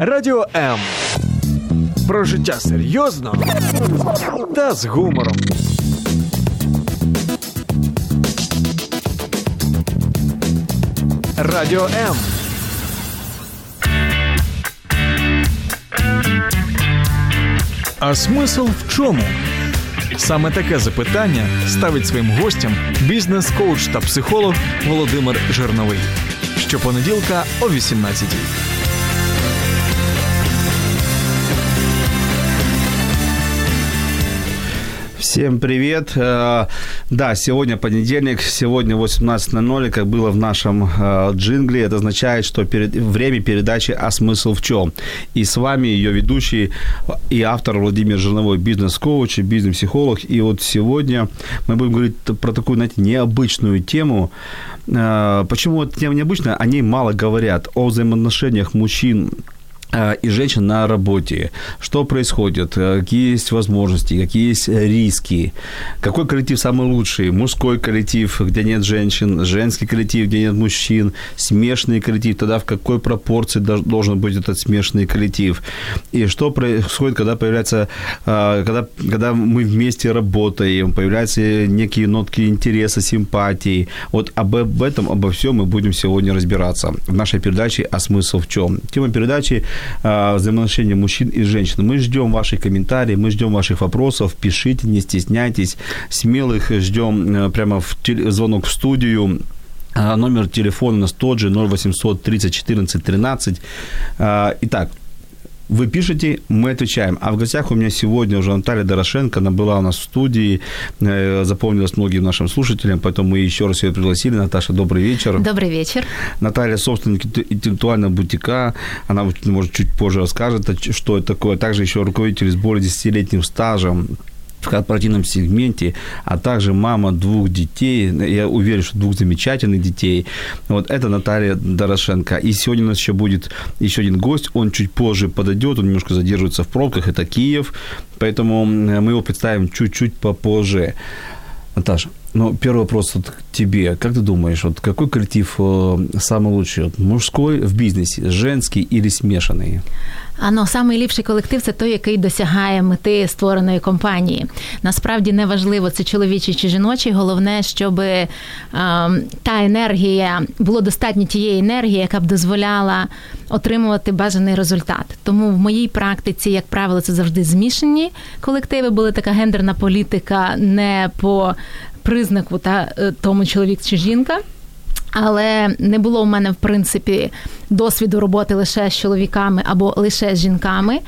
Радіо М. Про життя серйозно та з гумором. Радіо М. А смисл в чому? Саме таке запитання ставить своїм гостям бізнес-коуч та психолог Володимир Жирновий. Щопонеділка о 18-й. Всем привет. Э, Да, сегодня понедельник, сегодня 18.00, как было в нашем э, джингле. Это означает, что перед, время передачи «А смысл в чем?». И с вами ее ведущий и автор Владимир Жирновой, бизнес-коуч бизнес-психолог. И вот сегодня мы будем говорить про такую, знаете, необычную тему. Э, Почему вот тема необычная? О ней мало говорят. О взаимоотношениях мужчин и женщин на работе. Что происходит? Э, Какие есть возможности? Какие есть риски? Какой коллектив самый лучший? Мужской коллектив, где нет женщин, женский коллектив, где нет мужчин, смешанный коллектив. Тогда в какой пропорции должен быть этот смешанный коллектив? И что происходит, когда появляется, э, когда, когда мы вместе работаем, появляются некие нотки интереса, симпатии. Вот об об этом, обо всем мы будем сегодня разбираться в нашей передаче «А смысл в чем?». Тема передачи э, взаимоотношения мужчин и женщин. Мы ждем ваших комментариев, мы ждем ваших вопросов. Пишите, не стесняйтесь. Смелых ждем э, прямо в теле- звонок в студию. А, Номер телефона у нас тот же 0800 30 14 13. А, Итак, вы пишете, мы отвечаем. А в гостях у меня сегодня уже Наталья Дорошенко. Она была у нас в студии, э, запомнилась многим нашим слушателям, поэтому мы еще раз ее пригласили. Наташа, добрый вечер. Добрый вечер. Наталья, собственник интел- интеллектуального бутика. Она, может, чуть позже расскажет, что это такое. Также еще руководитель с более 10-летним стажем в корпоративном сегменте, а также мама двух детей. Я уверен, что двух замечательных детей. Вот это Наталья Дорошенко. И сегодня у нас еще будет еще один гость. Он чуть позже подойдет, он немножко задерживается в пробках. Это Киев. Поэтому мы его представим чуть-чуть попозже. Наташа, ну, первый вопрос вот к тебе. Как ты думаешь, вот какой коллектив э, самый лучший? Вот мужской в бизнесе, женский или смешанный? А ну, найліпший колектив це той, який досягає мети створеної компанії. Насправді не важливо, це чоловічий чи жіночий. Головне, щоб е, та енергія було достатньо тієї енергії, яка б дозволяла отримувати бажаний результат. Тому в моїй практиці, як правило, це завжди змішані колективи. Була така гендерна політика не по признаку та е, тому чоловік чи жінка. Але не було в мене в принципі досвіду роботи лише з чоловіками або лише з жінками.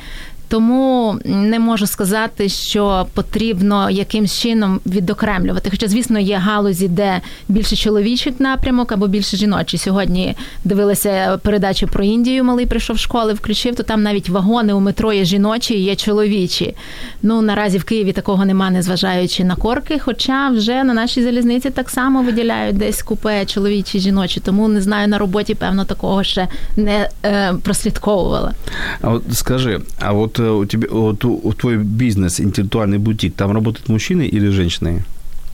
Тому не можу сказати, що потрібно якимсь чином відокремлювати. Хоча, звісно, є галузі, де більше чоловічий напрямок або більше жіночий. Сьогодні дивилася передачу про Індію. Малий прийшов в школи, включив, то там навіть вагони у метро є жіночі, і є чоловічі. Ну наразі в Києві такого нема, незважаючи на корки. Хоча вже на нашій залізниці так само виділяють десь купе чоловічі, жіночі. Тому не знаю на роботі, певно, такого ще не е, прослідковувала. А вот скажи, а вот у тебя, вот у, у твой бизнес, интеллектуальный бутик, там работают мужчины или женщины?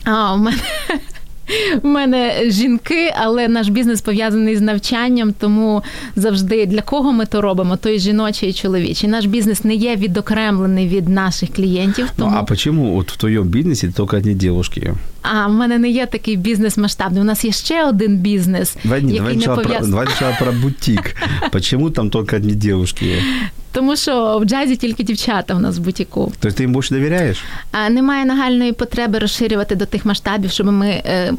А, у мене. У мене жінки, але наш бізнес пов'язаний з навчанням, тому завжди для кого ми то робимо, то і жіночий і чоловічий. Наш бізнес не є відокремлений від наших клієнтів. Тому Ну, а почему вот в твоем бизнесе только одни девушки? а в мене не є такий бізнес масштабний. У нас є ще один бізнес, Давай, який давай, не сначала про, пов'язаний. давай сначала про бутик. Почему там только одни девушки? Тому що в джазі тільки дівчата в нас в бутіку. То есть ты им больше доверяешь? А немає нагальної потреби розширювати до тих масштабів, щоб ми е,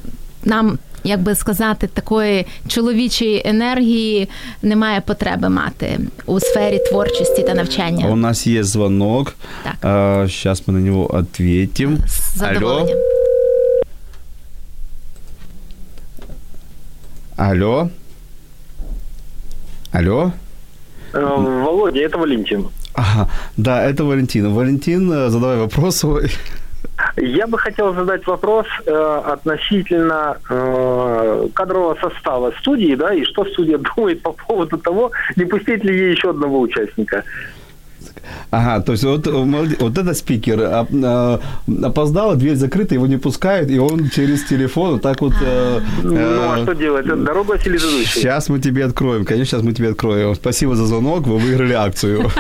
нам. Як би сказати, такої чоловічої енергії немає потреби мати у сфері творчості та навчання. У нас есть звонок. Так. А, сейчас мы на него ответим. З задоволенням. Алло. Алло. Э, Володя, это Валентин. Ага, да, это Валентин. Валентин, э, задавай вопрос свой. Я бы хотел задать вопрос э, относительно э, кадрового состава студии, да, и что студия думает по поводу того, не пустить ли ей еще одного участника. Ага, то есть вот, вот этот спикер а, а, опоздал, дверь закрыта, его не пускают, и он через телефон вот так вот... Э, ну, а э, что делать? Это дорога или ведущий? Сейчас мы тебе откроем, конечно, сейчас мы тебе откроем. Спасибо за звонок, вы выиграли акцию.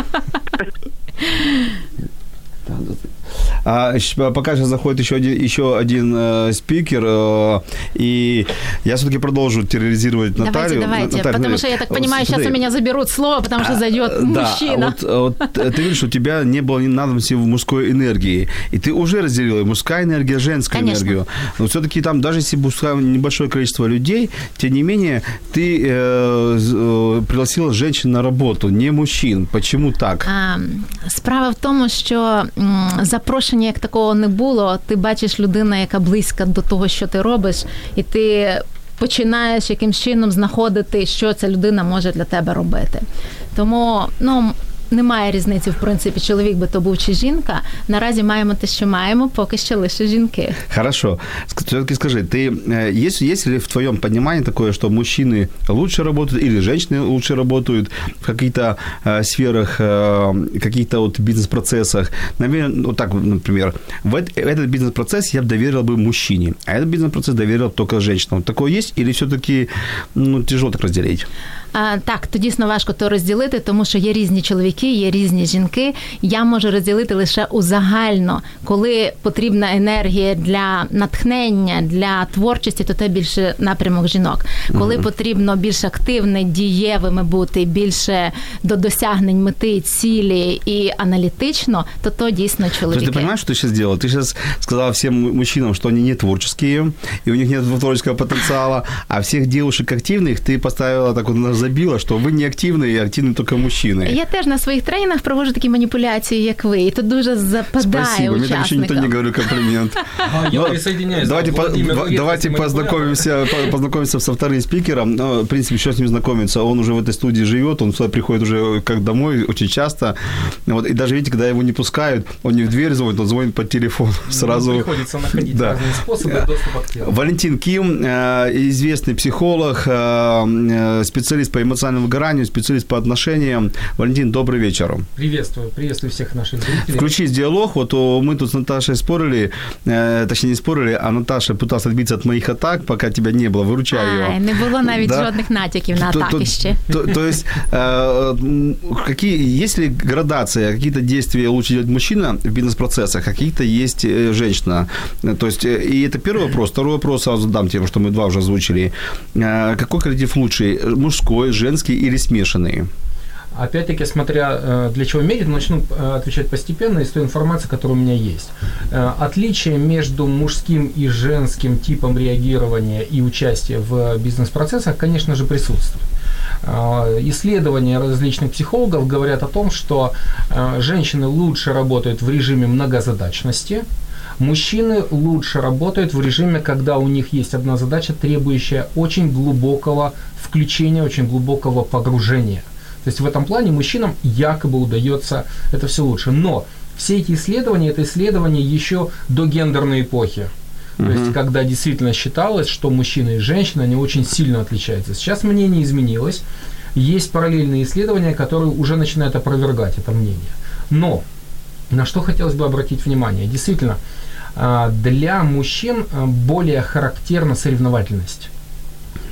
А пока сейчас заходит еще один, еще один э, спикер, э, и я все-таки продолжу терроризировать давайте, Наталью. Давайте, Наталья, потому что, я так понимаю, сейчас у меня заберут слово, потому что зайдет а, мужчина. Да, вот, вот ты видишь, у тебя не было надобности в мужской энергии, и ты уже разделила мужская энергия, женскую Конечно. энергию. Но все-таки там, даже если мужское небольшое количество людей, тем не менее, ты э, э, пригласила женщин на работу, не мужчин. Почему так? А, справа в тому, що запрошення запрошення як такого не було. Ти бачиш людину, яка близька до того, що ти робиш, і ти починаєш якимсь чином знаходити, що ця людина може для тебе робити. Тому ну немає різниці, в принципі, чоловік би то був чи жінка. Наразі маємо те, що маємо, поки що лише жінки. Хорошо. Все-таки скажи, ты, есть, есть ли в твоем понимании такое, что мужчины лучше работают или женщины лучше работают в каких-то э, сферах, э, каких-то вот бизнес-процессах? Наверное, вот так, например, в этот бизнес-процесс я бы доверил бы мужчине, а этот бизнес-процесс доверил только женщинам. Такое есть или все-таки ну, тяжело так разделить? А, Так, то дійсно важко то розділити, тому що є різні чоловіки, є різні жінки. Я можу розділити лише узагально, коли потрібна енергія для натхнення, для творчості, то це більше напрямок жінок. Коли mm потрібно більш активне, дієвими бути, більше до досягнень мети, цілі і аналітично, то то дійсно чоловіки. Ти розумієш, що ти зараз зробила? Ти зараз сказала всім мужчинам, що вони не творчі, і у них нет творческого потенциала, а всіх девушек активних ти поставила так вот забила, що ви не активні, і активні тільки мужчини. Я теж на своїх тренінгах проводжу такі маніпуляції, як ви, і тут дуже западає Спасибо, учасникам. мне так еще никто не говорил комплимент. Я присоединяюсь. Давайте, по, давайте познакомимся, познакомимся со вторым спикером. Ну, в принципе, еще с ним знакомиться. Он уже в этой студии живет, он сюда приходит уже как домой очень часто. Вот, и даже, видите, когда его не пускают, он не в дверь звонит, он звонит по телефону ну, сразу. Ну, приходится находить да. разные способы доступа к телу. Валентин Ким, э, известный психолог, э, э, специалист по эмоциональному выгоранию, специалист по отношениям. Валентин, добрый вечер. Приветствую, приветствую всех наших зрителей. Включить диалог. Вот мы тут с Наташей спорили, точнее не спорили, а Наташа пыталась отбиться от моих атак, пока тебя не было. Выручай ее. Не було навіть да? жодних натяків на атаки ще. То, то, то есть, какие, есть ли градация, какие-то действия лучше делать мужчина в бизнес-процессах, какие-то есть женщина? То есть, и это первый вопрос. Второй вопрос сразу задам тем, что мы два уже озвучили. Какой коллектив лучший? Мужской, женский или смешанный? Опять-таки, смотря э, для чего мерить, начну э, отвечать постепенно из той информации, которая у меня есть. Э, отличие между мужским и женским типом реагирования и участия в бизнес-процессах, конечно же, присутствует. Исследования различных психологов говорят о том, что женщины лучше работают в режиме многозадачности, Мужчины лучше работают в режиме, когда у них есть одна задача, требующая очень глубокого включения, очень глубокого погружения. То есть в этом плане мужчинам якобы удается это все лучше. Но все эти исследования, это исследования еще до гендерной эпохи. То uh есть, когда действительно считалось, что мужчины и женщины, они очень сильно отличаются. Сейчас мнение изменилось. Есть параллельные исследования, которые уже начинают опровергать это мнение. Но на что хотелось бы обратить внимание? Действительно, для мужчин а, более характерна соревновательность.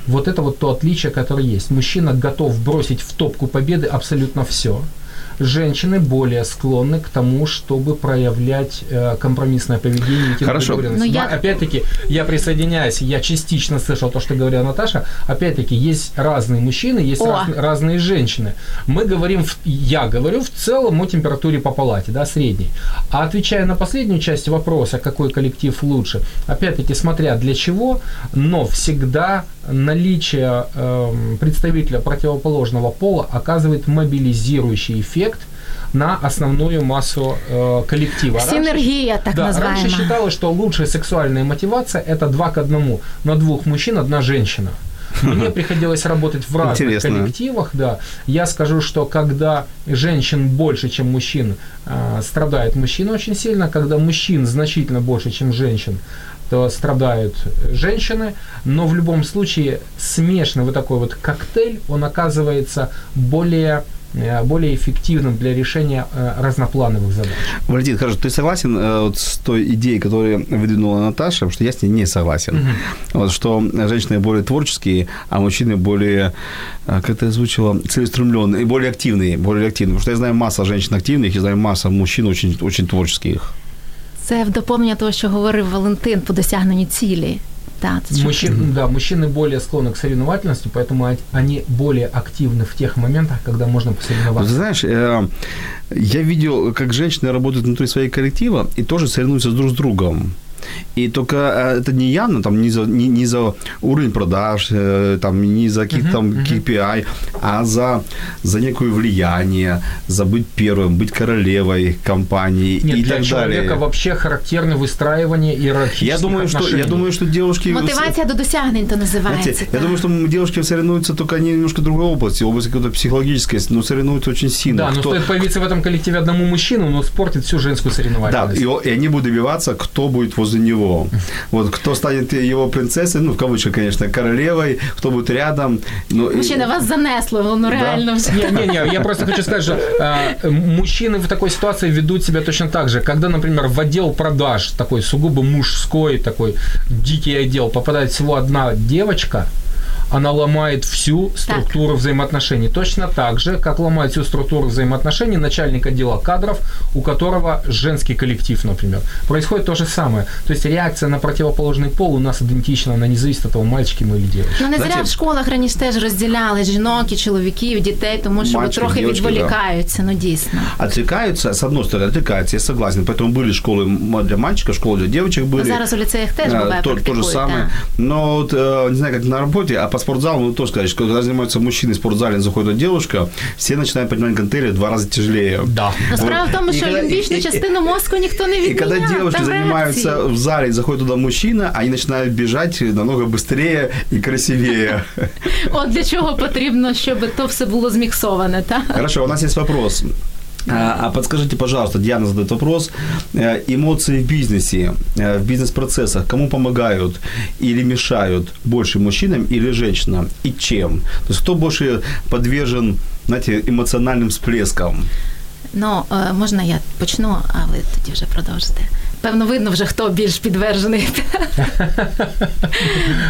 Вот это вот то отличие, которое есть. Мужчина готов бросить в топку победы абсолютно все – женщины более склонны к тому, чтобы проявлять э, компромиссное поведение и Хорошо. Но я... Опять-таки, я присоединяюсь, я частично слышал то, что говорила Наташа. Опять-таки, есть разные мужчины, есть раз, разные женщины. Мы говорим, в, я говорю в целом о температуре по палате, да, средней. А отвечая на последнюю часть вопроса, какой коллектив лучше, опять-таки, смотря для чего, но всегда наличие э, представителя противоположного пола оказывает мобилизирующий эффект на основную массу э, коллектива. Синергия, раньше, так да, называемая. Раньше считалось, что лучшая сексуальная мотивация – это два к одному. На двух мужчин одна женщина. Мне приходилось работать в разных Интересно. коллективах, да. Я скажу, что когда женщин больше, чем мужчин, э, страдают мужчины очень сильно, когда мужчин значительно больше, чем женщин, то страдают женщины, но в любом случае смешанный вот такой вот коктейль, он оказывается более э, более эффективным для решения э, разноплановых задач. Валентин, хорошо, ты согласен э, вот с той идеей, которую выдвинула Наташа, потому что я с ней не согласен. Угу. Вот, что женщины более творческие, а мужчины более, как это звучало, целеустремленные, более активные, более активные. Потому что я знаю масса женщин активных, я знаю масса мужчин очень, очень творческих. Це в доповнення того, що говорив Валентин по досягненню цілі. Да, Мужчин, да, мужчины более склонны к соревновательности, поэтому они более активны в тех моментах, когда можно посоревноваться. Знаешь, э, я видел, как женщины работают внутри своего коллектива и тоже соревнуются друг с другом. И только э, это не явно, там, не за, не, не за уровень продаж, э, там, не за каких-то там KPI, а за, за некое влияние, за быть первым, быть королевой компании Нет, и для так человека далее. вообще характерно выстраивание иерархических я думаю, отношений. что, я думаю, что девушки... Мотивация до досягнень то называется. Знаете, я думаю, что девушки соревнуются только они немножко в другой области, области какой-то психологической, но соревнуются очень сильно. Да, но кто... стоит появиться в этом коллективе одному мужчину, но спортит всю женскую соревновательность. Да, и, и они будут добиваться, кто будет возле него. Вот кто станет его принцессой, ну, в кавычках, конечно, королевой, кто будет рядом. Ну, Мужчина, и... вас занесло, ну реально. Не-не-не, я просто хочу сказать, что э, мужчины в такой ситуации ведут себя точно так же. Когда, например, в отдел продаж, такой сугубо мужской, такой дикий отдел, попадает всего одна девочка, она ломает всю структуру так. взаимоотношений. Точно так же, как ломает всю структуру взаимоотношений начальник отдела кадров, у которого женский коллектив, например. Происходит то же самое. То есть реакция на противоположный пол у нас идентична, она не зависит от того, мальчики мы или девочки. Ну не зря в школах раніше теж розділяли жінок і чоловіків, дітей, тому що Мальчик, трохи девочки, відволікаються, да. ну дійсно. Отвлекаются, с одной стороны, отвлекаются, я согласен. Поэтому были школы для мальчиков, школы для девочек были. Ну, зараз у ліцеях теж буває то, то же самое. Да. Но вот, не знаю, как на работе, а по спортзалу, ну, тоже сказать, что когда занимаются мужчины в спортзале, заходит девушка, все начинают поднимать гантели в два раза тяжелее. Да. Но справа в тому, що лімбічну частину мозку ніхто не відміняв. И когда девушки занимаются в зале, заходит туда мужчина, они начинают бежать намного быстрее и красивее. От для чого потрібно, щоб то все було зміксоване, так? Хорошо, у нас есть вопрос. А подскажите, пожалуйста, Диана задает вопрос. Эмоции в бизнесе, в бизнес-процессах кому помогают или мешают больше мужчинам или женщинам? И чем? То есть кто больше подвержен, знаете, эмоциональным всплескам? Ну, можна я почну, а ви тоді вже продовжите. Певно, видно вже, хто більш підтверджений.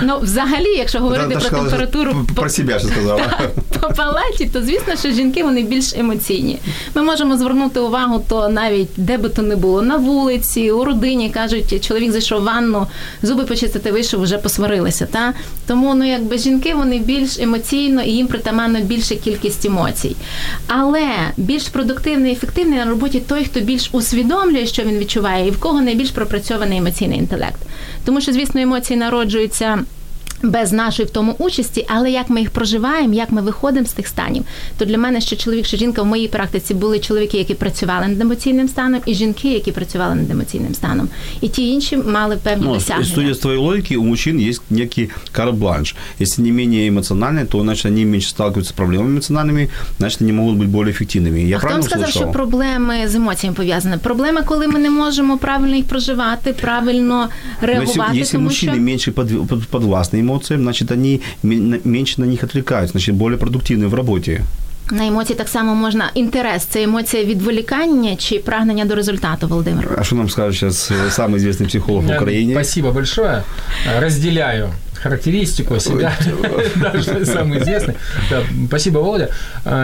ну, взагалі, якщо говорити про температуру про себе, сказала. по палаті, то звісно, що жінки вони більш емоційні. Ми можемо звернути увагу, то навіть де би то не було, на вулиці, у родині кажуть, чоловік зайшов в ванну, зуби почистити вийшов, вже посварилися. Та? Тому ну, якби жінки вони більш емоційно і їм притаманна більша кількість емоцій. Але більш продуктивний і ефективний на роботі той, хто більш усвідомлює, що він відчуває, і в кого найбільш пропрацьований емоційний інтелект. Тому що, звісно, емоції народжуються. Без нашої в тому участі, але як ми їх проживаємо, як ми виходимо з тих станів, то для мене що чоловік, що жінка в моїй практиці були чоловіки, які працювали над емоційним станом, і жінки, які працювали над емоційним станом. І ті інші мали певні ну, досягнення. Судя з твоей логики, у мужчин есть некий карт-бланш. Если не менее эмоциональные, то значит они меньше сталкиваются с проблемами эмоциональными, значит они могут быть более эффективными. Я а правильно хто сказав, слышал? що проблеми з емоціями пов'язані? Проблеми, коли ми не можемо правильно їх проживати, правильно реагувати. Но если, если тому мужчины що... меньше под, под, подвластны эмоциям, значит они меньше на них отвлекаются, значит более продуктивны в работе. На емоції так само можна інтерес. Це емоція відволікання чи прагнення до результату, Володимир? А что нам скажет сейчас самый известный психолог в Украине? Спасибо большое. Разделяю характеристику себя, даже самый известный. Да, спасибо, Володя.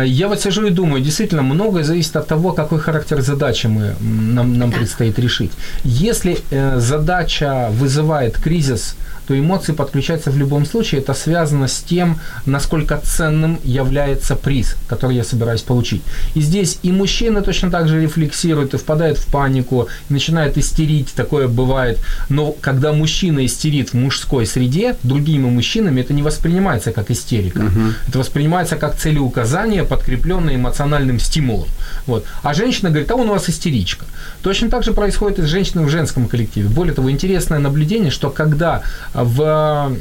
Я вот сижу и думаю, действительно, многое зависит от того, какой характер задачи мы, нам, нам предстоит решить. Если задача вызывает кризис, то эмоции подключаются в любом случае. Это связано с тем, насколько ценным является приз, который я собираюсь получить. И здесь и мужчины точно так же рефлексируют и впадают в панику, начинают истерить, такое бывает. Но когда мужчина истерит в мужской среде, другими мужчинами это не воспринимается как истерика. Uh-huh. Это воспринимается как целеуказание, подкрепленное эмоциональным стимулом. Вот. А женщина говорит, а он у вас истеричка. Точно так же происходит и с женщиной в женском коллективе. Более того, интересное наблюдение, что когда в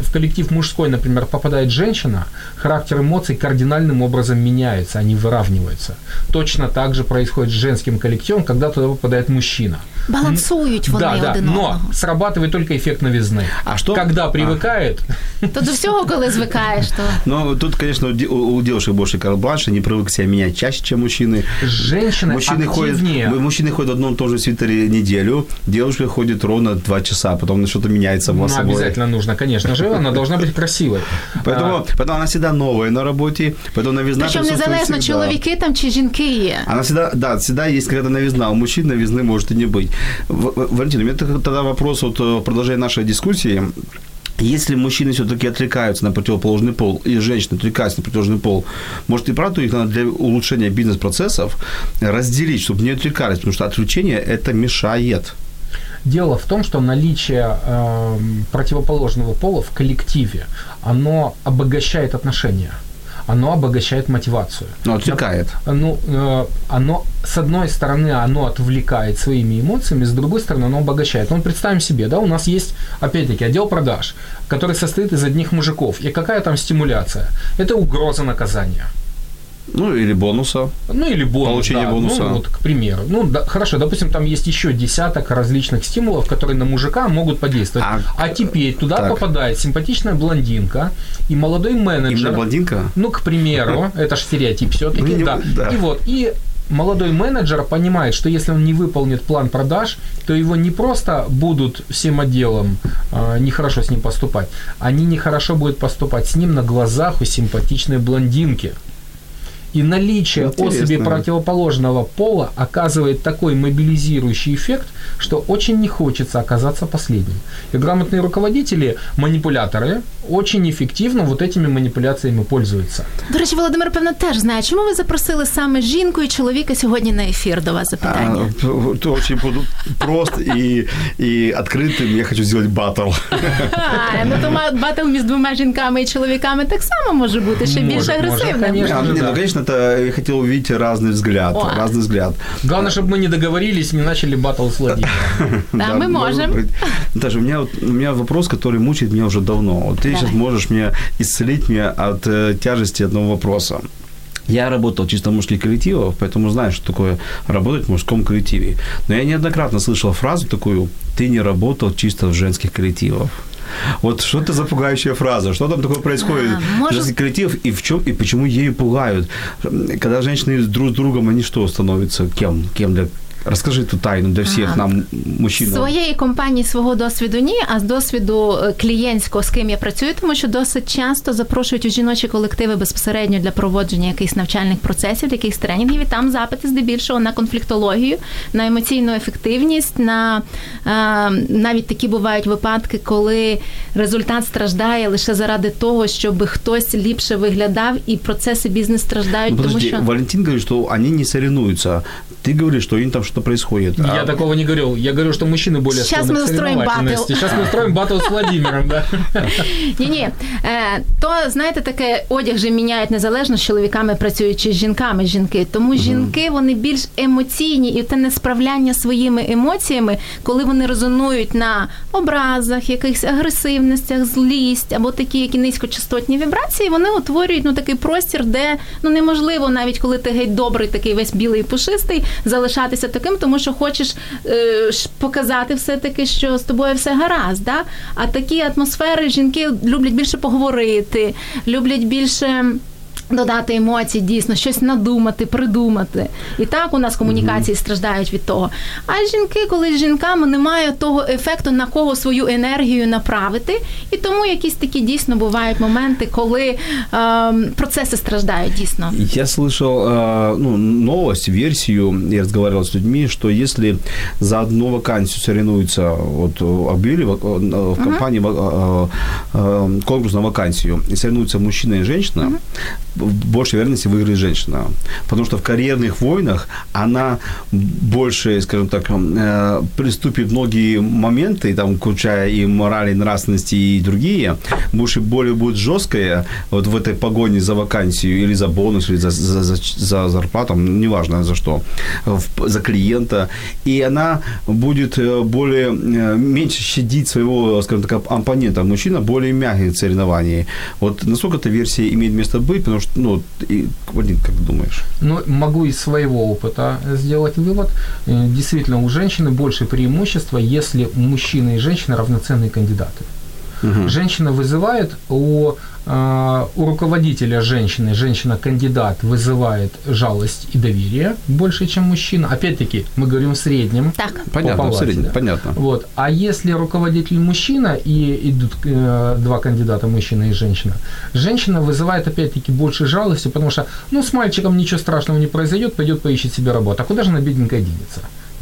в коллектив мужской, например, попадает женщина, характер эмоций кардинальным образом меняется, они выравниваются. Точно так же происходит с женским коллективом, когда туда попадает мужчина. Балансують вони да, да, один но одного. срабатывает только эффект новизны. А что- Когда а. привыкает, То до всього, коли звикаєш, то Но тут, конечно, у де- у у девушек больше карт-бланш, они привыкли себя менять чаще, чем мужчины. женщины Мужчины ходят, активнее. м- мужчины ходят в одном и том же свитере неделю, девушка ходит ровно два часа, потом что-то меняется в Ну, собой. обязательно нужно, конечно же, она должна быть красивой. Поэтому, поэтому она всегда новая на работе, поэтому новизна причому присутствует незалежно, всегда. чоловіки там чи жінки є. Она всегда, да, всегда есть какая-то новизна. У мужчин новизны может и не быть. В- В- Валентин, у меня т- тогда вопрос, вот э, в продолжение нашей дискуссии. Если мужчины все-таки отвлекаются на противоположный пол, и женщины отвлекаются на противоположный пол, может и правда их надо для улучшения бизнес-процессов разделить, чтобы не отвлекались, потому что отвлечение это мешает. Дело в том, что наличие эм, противоположного пола в коллективе, оно обогащает отношения, оно обогащает мотивацию. Но отвлекает. Ну, э, оно, с одной стороны, оно отвлекает своими эмоциями, с другой стороны, оно обогащает. Ну, представим себе, да, у нас есть, опять-таки, отдел продаж, который состоит из одних мужиков. И какая там стимуляция? Это угроза наказания. Ну, или бонуса. Ну, или бонус. Получение да. бонуса. Ну, вот, к примеру. Ну, да, хорошо, допустим, там есть еще десяток различных стимулов, которые на мужика могут подействовать. А, А, теперь туда так. попадает симпатичная блондинка и молодой менеджер. Именно блондинка? Ну, к примеру, это же стереотип все-таки, Ну, да. да. И вот, и молодой менеджер понимает, что если он не выполнит план продаж, то его не просто будут всем отделом э, нехорошо с ним поступать, они нехорошо будут поступать с ним на глазах у симпатичной блондинки. И наличие Интересно. особи противоположного пола оказывает такой мобилизирующий эффект, что очень не хочется оказаться последним. И грамотные руководители, манипуляторы, очень эффективно вот этими манипуляциями пользуются. До речі, Володимир, певно, теж знає, чому ви запросили саме жінку і чоловіка сьогодні на ефір до вас запитання. А, п- очень буду прост и, и открытым. Я хочу сделать батл. А, ну то ма- батл між двома жінками і чоловіками так само може бути ще більш Може, може, агресивним. конечно. А, же, не, да. ну, конечно, это я хотел увидеть разный взгляд. О. Разный взгляд. Главное, чтобы мы не договорились, не начали батл с Владимиром. Да, мы можем. Даже у меня, вот, у меня вопрос, который мучает меня уже давно. Вот ты сейчас можешь мне исцелить меня от э, тяжести одного вопроса. Я работал чисто в мужских коллективах, поэтому знаю, что такое работать в мужском коллективе. Но я неоднократно слышал фразу такую «ты не работал чисто в женских коллективах». Вот что это за пугающая фраза? Что там такое происходит? А, может- Женский коллектив и в чем и почему ею пугают? Когда женщины друг с другом, они что становятся? Кем? Кем для Расскажи эту тайну для всех А, нам, З своєї компанії, свого досвіду ні, а з досвіду е, клієнтського, з ким я працюю, тому що досить часто запрошують у жіночі колективи безпосередньо для проводження якихось навчальних процесів, якихось тренінгів, і там запити здебільшого на конфліктологію, на емоційну ефективність, на е, навіть такі бувають випадки, коли результат страждає лише заради того, щоб хтось ліпше виглядав, і процеси бізнес страждають, Ну, тому подожди, що Валентин говорит, что они не соревнуются. Ты говоришь, что им там что-то происходит. Я А- такого не говорил. Я говорю, что мужчины более Сейчас склонны мы к устроим соревновательности. батл. Сейчас мы устроим батл с Владимиром, да. Ні, ні. Е, то знаєте, таке одяг же міняють незалежно з чоловіками працюють чи з жінками жінки. Тому жінки вони більш емоційні, і те несправляння своїми емоціями, коли вони резонують на образах, якихось агресивностях, злість або такі, які низькочастотні вібрації, вони утворюють ну такий простір, де ну неможливо, навіть коли ти геть добрий, такий весь білий і пушистий, залишатися таким, тому що хочеш е, показати все-таки, що з тобою все гаразд. Да? А такі атмосфери жінки люблять більше поговорити, люблять більше. Додати емоцій, дійсно, щось надумати, придумати. І так у нас комунікації страждають від того. А жінки, коли з жінками немає того ефекту, на кого свою енергію направити. І тому якісь такі дійсно бувають моменти, коли ем, процеси страждають дійсно. Я слышал э, ну, новость, версию, я разговаривал с людьми, что если за одну вакансию соревнуются, вот э, объявили в, э, в компании э, э, конкурс на вакансию, и соревнуются мужчина и женщина, больше вероятности выиграет женщина. Потому что в карьерных войнах она больше, скажем так, э, приступит многие моменты, там, включая и мораль, и нравственности, и другие, больше более будет жесткая вот в этой погоне за вакансию или за бонус, или за, за, за, за зарплату, неважно за что, за клиента, и она будет э, более, э, меньше щадить своего, скажем так, оппонента. Мужчина более мягкий в соревновании. Вот насколько эта версия имеет место быть, потому что, ну, и, Вадим, как думаешь? Ну, могу из своего опыта сделать вывод. Э, действительно, у женщины больше преимущества, если мужчина и женщина равноценные кандидаты. Угу. Женщина вызывает у у руководителя женщины, женщина-кандидат вызывает жалость и доверие больше, чем мужчина. Опять-таки, мы говорим в среднем. Так. Понятно, в среднем, понятно. Вот. А если руководитель мужчина и идут э, два кандидата, мужчина и женщина, женщина вызывает опять-таки больше жалости, потому что, ну, с мальчиком ничего страшного не произойдет, пойдет поищет себе работу. А куда же она бедненькая денется?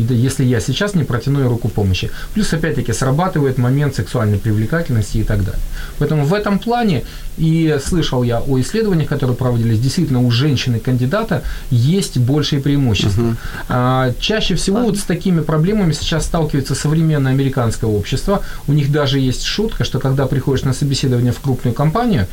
Если я сейчас не протяну руку помощи. Плюс, опять-таки, срабатывает момент сексуальной привлекательности и так далее. Поэтому в этом плане, и слышал я о исследованиях, которые проводились, действительно у женщины-кандидата есть большие преимущества. Угу. А, чаще всего вот с такими проблемами сейчас сталкивается современное американское общество. У них даже есть шутка, что когда приходишь на собеседование в крупную компанию,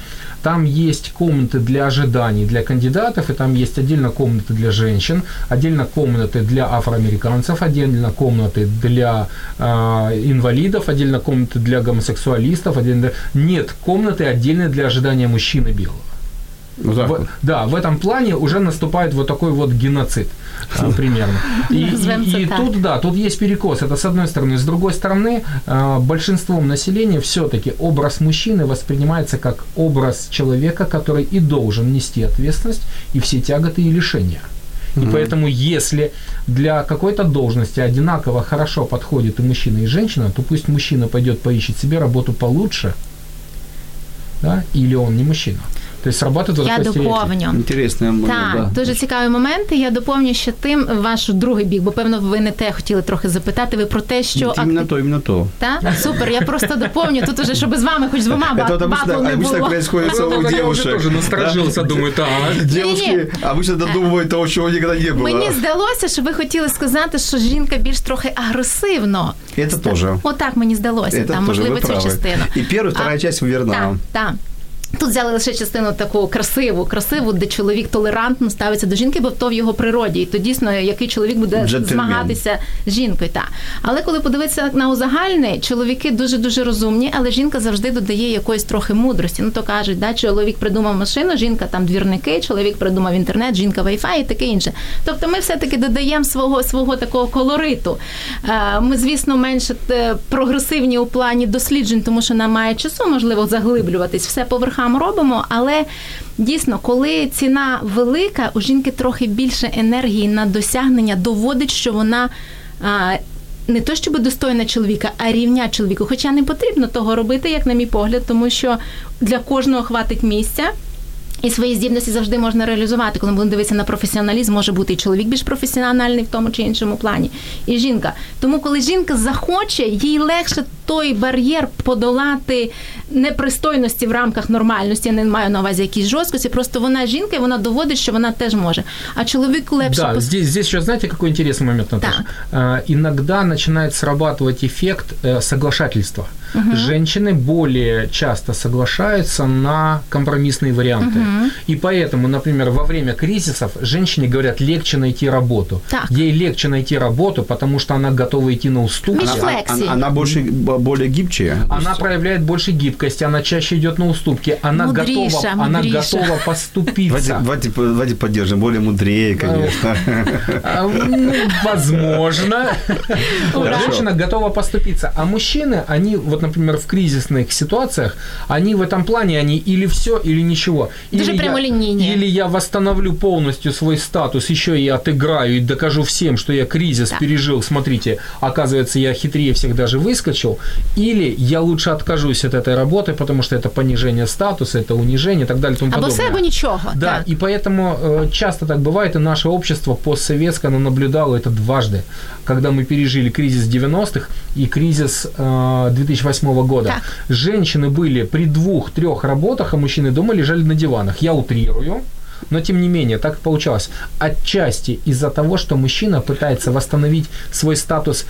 там есть комнаты для ожиданий для кандидатов, и там есть отдельно комнаты для женщин, отдельно комнаты для афроамериканцев, отдельно комнаты для э, инвалидов, отдельно комнаты для гомосексуалистов, отдельно... Нет комнаты отдельно для ожидания мужчины белого. Вот в, вот. Да, в этом плане уже наступает вот такой вот геноцид а, примерно. И, и, и тут, да, тут есть перекос. Это с одной стороны. С другой стороны, а, большинством населения все-таки образ мужчины воспринимается как образ человека, который и должен нести ответственность и все тяготы и лишения. И mm-hmm. поэтому, если для какой-то должности одинаково хорошо подходит и мужчина, и женщина, то пусть мужчина пойдет поищет себе работу получше, да, или он не мужчина. Тобто срабатывает Я доповню. Інтересний момент. Так, да. дуже цікавий момент. І я доповню ще тим ваш другий бік, бо певно ви не те хотіли трохи запитати. Ви про те, що іменно то, іменно то. Так? Супер, я просто доповню. Тут уже, щоб з вами хоч з двома батл не було. Обычно происходит у девушек. Я тоже насторожился, думаю, так. Девушки обычно додумывают того, чего никогда не было. Мені здалося, що ви хотіли сказати, що жінка більш трохи агресивно. Это тоже. Отак мені здалося. Там, можливо, цю частину. І перша, вторая часть верна. Так, так. Тут взяли лише частину таку красиву, красиву, де чоловік толерантно ставиться до жінки, бо то в його природі. І то дійсно, який чоловік буде Джентльмен. змагатися з жінкою. Та. Але коли подивитися на узагальне, чоловіки дуже дуже розумні, але жінка завжди додає якоїсь трохи мудрості. Ну то кажуть, да, чоловік придумав машину, жінка там двірники, чоловік придумав інтернет, жінка вайфай і таке інше. Тобто ми все-таки додаємо свого свого такого колориту. Е, ми, звісно, менше е, прогресивні у плані досліджень, тому що нам має часу, можливо, заглиблюватись все поверх верхам робимо, але дійсно, коли ціна велика, у жінки трохи більше енергії на досягнення доводить, що вона. Не то, щоб достойна чоловіка, а рівня чоловіку. Хоча не потрібно того робити, як на мій погляд, тому що для кожного хватить місця. І свої здібності завжди можна реалізувати. Коли ми будемо дивитися на професіоналізм, може бути і чоловік більш професіональний в тому чи іншому плані, і жінка. Тому, коли жінка захоче, їй легше той бар'єр подолати непристойності в рамках нормальності. Я не маю на увазі якісь жорсткості. Просто вона жінка, і вона доводить, що вона теж може. А чоловіку легше. Да, пос... здесь, здесь еще, знаете, какой интересный момент, Наташа? Да. А, иногда начинает срабатывать эффект э, соглашательства. Угу. Женщины более часто соглашаются на компромиссные варианты. Угу. И поэтому, например, во время кризисов женщине говорят, легче найти работу. Так. Ей легче найти работу, потому что она готова идти на уступки. Она, она, она больше более гибче. Она проявляет больше гибкости, она чаще идет на уступки, она мудриша, готова, она готова поступиться. Давайте, давайте поддержим, более мудрее, конечно. А, ну, возможно. Женщина готова поступиться, а мужчины, они вот, например, в кризисных ситуациях, они в этом плане, они или все, или ничего. Или я, или я восстановлю полностью свой статус, еще и отыграю и докажу всем, что я кризис пережил. Смотрите, оказывается, я хитрее всех даже выскочил. Или я лучше откажусь от этой работы, потому что это понижение статуса, это унижение и так далее и тому подобное. Або ничего. Да, так. и поэтому э, часто так бывает, и наше общество постсоветское, оно наблюдало это дважды, когда мы пережили кризис 90-х и кризис э, 2008 года. Так. Женщины были при двух-трех работах, а мужчины дома лежали на диванах. Я утрирую, Но тем не менее, так получалось. Отчасти из-за того, что мужчина пытается восстановить свой статус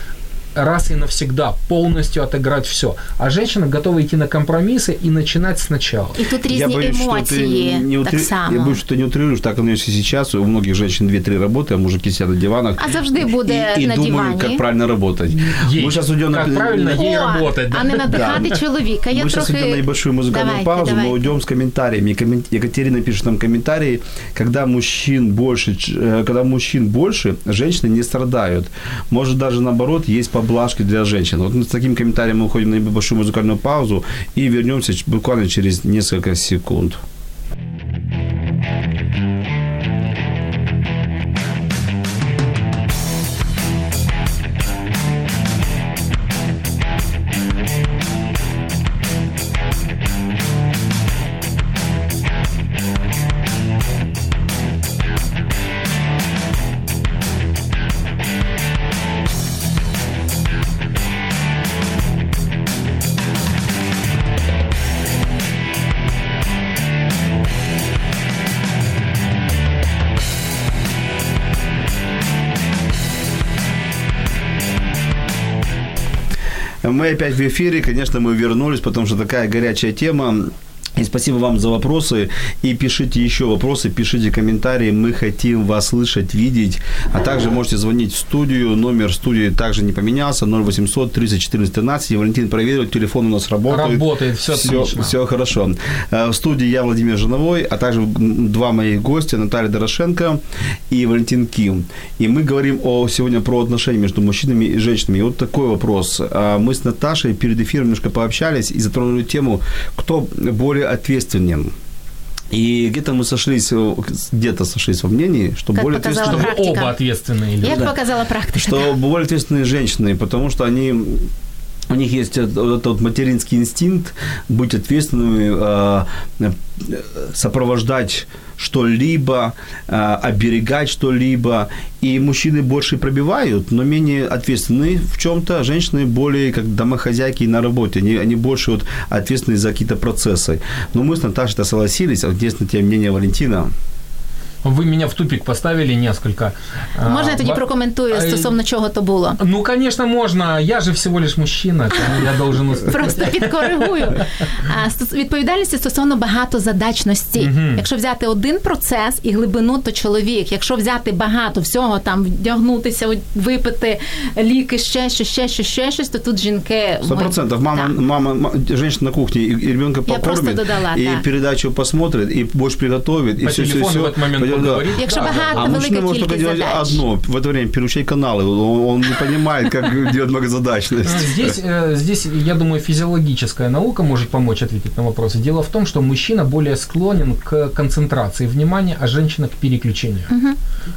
раз и навсегда полностью отыграть все. А женщина готова идти на компромиссы и начинать сначала. І тут різні Я боюсь, что емоції ты не так утри- само. Я боюсь, что ты не утрируешь, так оно и сейчас. У многих женщин 2-3 работы, а мужики сидят на диванах. А завжди буде и, и на думают, дивані. как правильно работать. Ей. Мы сейчас уйдем Как на... правильно на- ей О, работать, да? а не надихати чоловіка. Я Мы сейчас трохи... идем на небольшую музыкальную Давайте, паузу, давайте. мы уйдем с комментариями. Коммен- Екатерина пишет нам комментарии. Когда мужчин больше, ч- э, когда мужчин больше, женщины не страдают. Может, даже наоборот, есть поблажки для женщин. Вот с таким комментарием мы уходим на небольшую музыкальную паузу и вернемся буквально через несколько секунд. Мы опять в эфире, конечно, мы вернулись, потому что такая горячая тема. И спасибо вам за вопросы. И пишите еще вопросы, пишите комментарии. Мы хотим вас слышать, видеть. А также можете звонить в студию. Номер студии также не поменялся. 0800 30 14 13. И Валентин проверил, телефон у нас работает. Работает, всё отлично. Все хорошо. Э, В студии я, Владимир Жиновой, а также два моих гостя, Наталья Дорошенко и Валентин Ким. И мы говорим о, сегодня про отношения между мужчинами и женщинами. И вот такой вопрос. А Мы с Наташей перед эфиром немножко пообщались и затронули тему, кто более ответственен. И где-то мы сошлись, где-то сошлись во мнении, что Как более показала ответственны, Чтобы оба ответственные люди. Як Да. показала практика. что более ответственные женщины, потому что они у них есть вот этот материнский инстинкт быть ответственными, э, э, сопровождать что-либо, э, оберегать что-либо. И мужчины больше пробивают, но менее ответственны в чем-то, а женщины более как домохозяйки на работе. Они, они больше вот ответственны за какие-то процессы. Но мы с Наташей-то согласились, а тебе мнение Валентина. Вы меня в тупик поставили несколько. Можна я тоді прокоментую стосовно чого то було? Ну, конечно, можно. Я же всего лишь мужчина, тому я должен... Просто підкоригую. Відповідальності стосовно багатозадачності. Якщо взяти один процес і глибину, то чоловік. Якщо взяти багато всього, там вдягнутися, випити ліки, ще щось, ще щось, ще щось, то тут жінки. Сто ой, процентов. Мама, так. мама, ма- женщина на кухне и, и ребенка Я просто покормит, додала, и да. передачу посмотрит, и борщ приготовит, и По все, все, все. момент Якщо Да, да. багато, А велика мужчина может только кількість делать задач. одно, в это время переключать каналы. Он, он не понимает, как делать многозадачность. Здесь, э, здесь, я думаю, физиологическая наука может помочь ответить на вопросы. Дело в том, что мужчина более склонен к концентрации внимания, а женщина к переключению.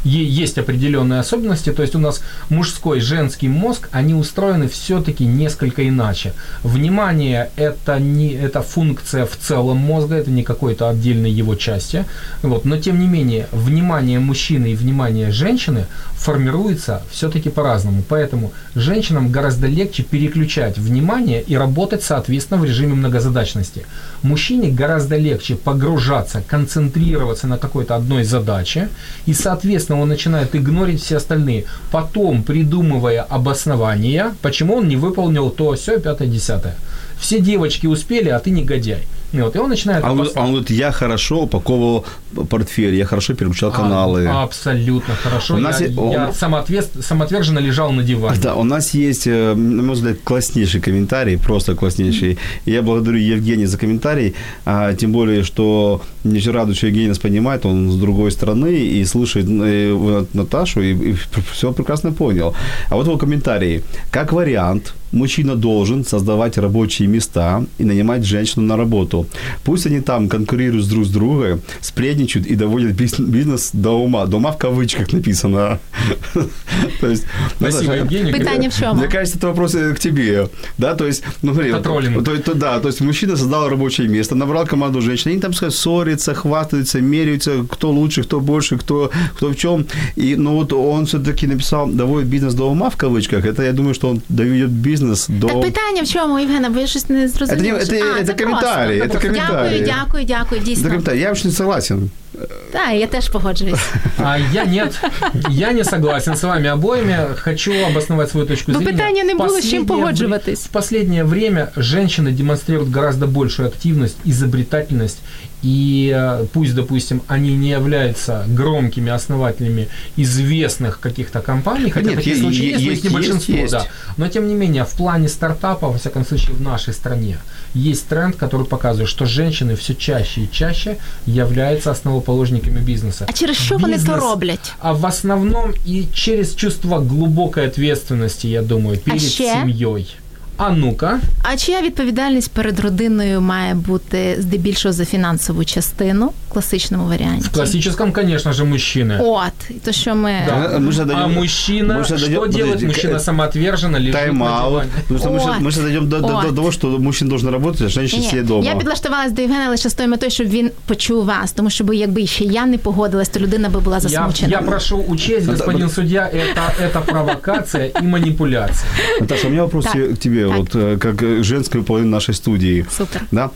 Е- Есть определенные особенности, то есть у нас мужской, женский мозг, они устроены все-таки несколько иначе. Внимание это не это функция в целом мозга, это не какой-то отдельной его части. Вот. Но тем не менее, внимание мужчины и внимание женщины формируется все-таки по-разному. Поэтому женщинам гораздо легче переключать внимание и работать, соответственно, в режиме многозадачности. Мужчине гораздо легче погружаться, концентрироваться на какой-то одной задаче, и, соответственно, он начинает игнорить все остальные, потом придумывая обоснования, почему он не выполнил то, все, пятое, десятое. Все девочки успели, а ты негодяй. И Вот, и он начинает... А он, а он говорит, я хорошо упаковывал портфель, я хорошо переключал каналы. А, абсолютно хорошо. У нас я е- я он- самоотвес- самоотверженно лежал на диване. Да, у нас есть, э, на мой взгляд, класснейший комментарий, просто класснейший. И я благодарю Евгения за комментарий, а, тем более, что мне очень радует, что Евгений нас понимает, он с другой стороны и слушает э, Наташу, и, все прекрасно понял. А вот его комментарий. Как вариант, мужчина должен создавать рабочие места и нанимать женщину на работу. Пусть они там конкурируют друг с другом, сплетничают и доводят бизнес до ума. До ума в кавычках написано. То есть, Спасибо, Евгений. Питання в чому? мне кажется, это вопрос э, к тебе, да, то есть, ну, смотри, то, да, то есть мужчина создал рабочее место, набрал команду женщин, они там ссорятся, хвастаются, меряются, кто лучше, кто больше, кто, кто в чем, и, ну, вот он все-таки написал, доводит бизнес до ума, в кавычках, это, я думаю, что он доведет бизнес до... Так питання в чому, Євгена, бо я щось не зрозуміла. Це не- це- А, це просто. коментарі, це коментарі. Дякую, дякую, дякую, Это дійсно. комментарий. Я очень согласен. Так, я теж погоджуюсь. А я нет. Я не согласен с вами обоими. Хочу обосновать свою точку Бо зрения. питання не було, з чим погоджуватись. В последнее время женщины демонстрируют гораздо большую активность, изобретательность, и э, пусть, допустим, они не являются громкими основателями известных каких-то компаний, хотя Нет, такие е- случаи есть, но их есть, не есть, большинство, есть. да. Но тем не менее, в плане стартапа, во всяком случае, в нашей стране, есть тренд, который показывает, что женщины все чаще и чаще являются основоположниками бизнеса. А через що вони то Бізнес, роблять? А в основном и через чувство глубокой ответственности, я думаю, перед ще? семьей. А ну-ка, А чия відповідальність перед родиною має бути здебільшого за фінансову частину в класичному варіанті? в классическом, конечно же, мужчины. От, то що ми. Да. Э, мы же а дойдем- мужчина, мы же что дойдем- делает? подожди, Мужчина э, самоотверженно лежит на Тайм-аут. диване. Потому что мы, сейчас, Вот. мы сейчас дойдем до, до- до Вот. того, что мужчина должен работать, а женщина Ні, сидит дома. я підлаштувалась до Євгена лише з тою метою, щоб він почув вас, тому що бо якби ще я не погодилась, то людина би була Я, засмучена. я прошу учесть, господин судья, это, это провокация и манипуляция. Наташа, у меня вопрос Так. к тебе, Так. вот э, как э, женская половина нашей студии. Супер. Да?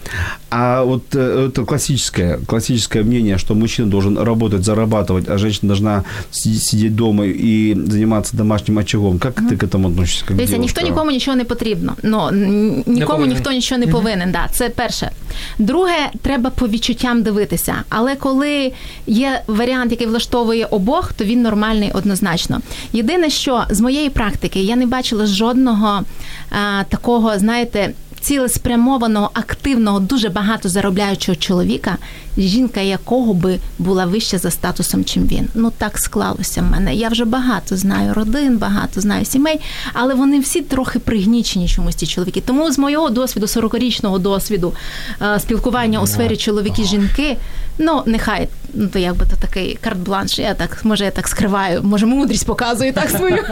А вот э, это классическое, классическое мнение, что мужчина должен работать, зарабатывать, а женщина должна си- сидеть дома и заниматься домашним очагом. Как ты к этому относишься? Как Дивіться, девушка? ніхто нікому нічого не потрібно. Ну н- нікому повинен. ніхто нічого не повинен. Да, це перше. Друге, треба по відчуттям дивитися. Але коли є варіант, який влаштовує обох, то він нормальний однозначно. Єдине, що з моєї практики я не бачила жодного а, такого, знаєте. Цілеспрямованого, активного, дуже багато заробляючого чоловіка, жінка якого би була вища за статусом, чим він. Ну так склалося в мене. Я вже багато знаю родин, багато знаю сімей, але вони всі трохи пригнічені чомусь ці чоловіки. Тому з моєго досвіду, 40-річного досвіду е, спілкування у сфері чоловіки-жінки, ну нехай ну то якби то такий карт-бланш. Я так може я так скриваю, може мудрість показую так свою.